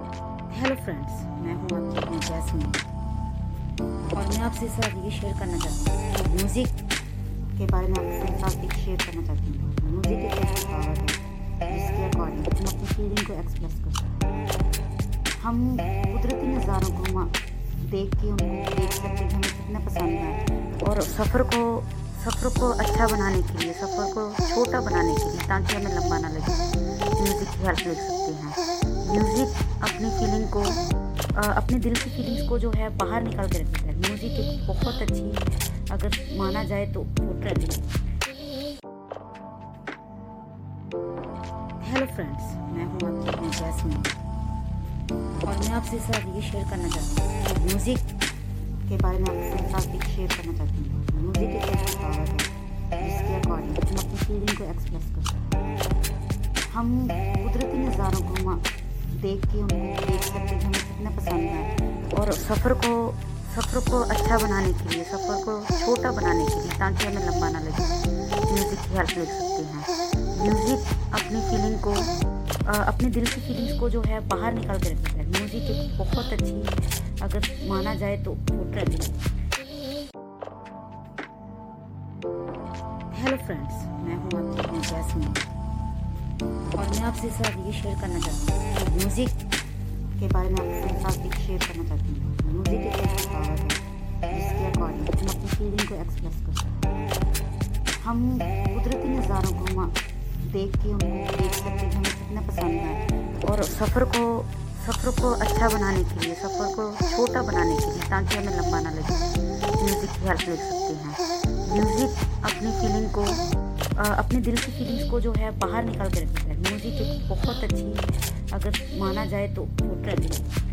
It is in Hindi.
हेलो फ्रेंड्स मैं हूँ आपकी अपनी जैस्मीन और मैं आपसे साथ ये शेयर करना चाहती हूँ म्यूज़िक के बारे में आपके साथ एक शेयर करना चाहती हूँ। म्यूज़िक एक ऐसी पावर है, जिसके अकॉर्डिंग हम अपनी फीलिंग को एक्सप्रेस कर सकते हैं। हम कुदरती नज़ारों को देख के उनको देख सकते हैं, हमें कितना पसंद है। और सफ़र को सफ़र को अच्छा बनाने के लिए, सफ़र को छोटा बनाने के लिए, ताकि हमें लंबा ना लगे। म्यूज़िक की हेल्प ले सकते हैं। म्यूज़िक अपनी फीलिंग को अपने दिल की फीलिंग्स को जो है बाहर निकाल के रखता है म्यूज़िक एक बहुत अच्छी, अगर माना जाए तो पोर्ट्रेट है। हेलो फ्रेंड्स मैं हूँ आपकी जैस्मीन और मैं आपसे साथ ये शेयर करना चाहती हूँ म्यूज़िक के बारे में आपके साथ एक शेयर करना चाहती हूँ। म्यूज़िक एक ऐसी पावर है, जिसके अकॉर्डिंग हम अपनी फीलिंग को एक्सप्रेस कर सकते हैं। हम कुदरती नज़ारों को देख के उनको देख हैं, हमें कितना पसंद है। और सफ़र को सफ़र को अच्छा बनाने के लिए, सफ़र को छोटा बनाने के लिए ताकि हमें लंबा ना लगे। म्यूज़िक की हेल्प ले सकते हैं। म्यूज़िक अपनी फीलिंग को अपने दिल की फीलिंग्स को जो है बाहर निकाल के रखता है। म्यूज़िक एक बहुत अच्छी, अगर माना जाए तो है। हेलो फ्रेंड्स मैं हूँ आपकी जैस्मीन और मैं आपसे साथ ये शेयर करना चाहती हूँ। म्यूज़िक के बारे में आपके साथ एक शेयर करना चाहती हूँ। म्यूज़िक एक ऐसी पावर है, जिसके अकॉर्डिंग हम अपनी फीलिंग को एक्सप्रेस कर सकते हैं। हम कुदरती नज़ारों को देख के उनको देख सकते हैं, हमें कितना पसंद है। और सफ़र को सफ़र को अच्छा बनाने के लिए, सफ़र को छोटा बनाने के लिए ताकि हमें लंबा ना लगे। म्यूज़िक की हेल्प ले सकते हैं। म्यूज़िक अपनी फीलिंग को अपने दिल की फीलिंग्स को जो है बाहर निकाल कर रखता है। म्यूज़िक एक बहुत अच्छी अगर माना जाए तो पोर्ट्रेट है।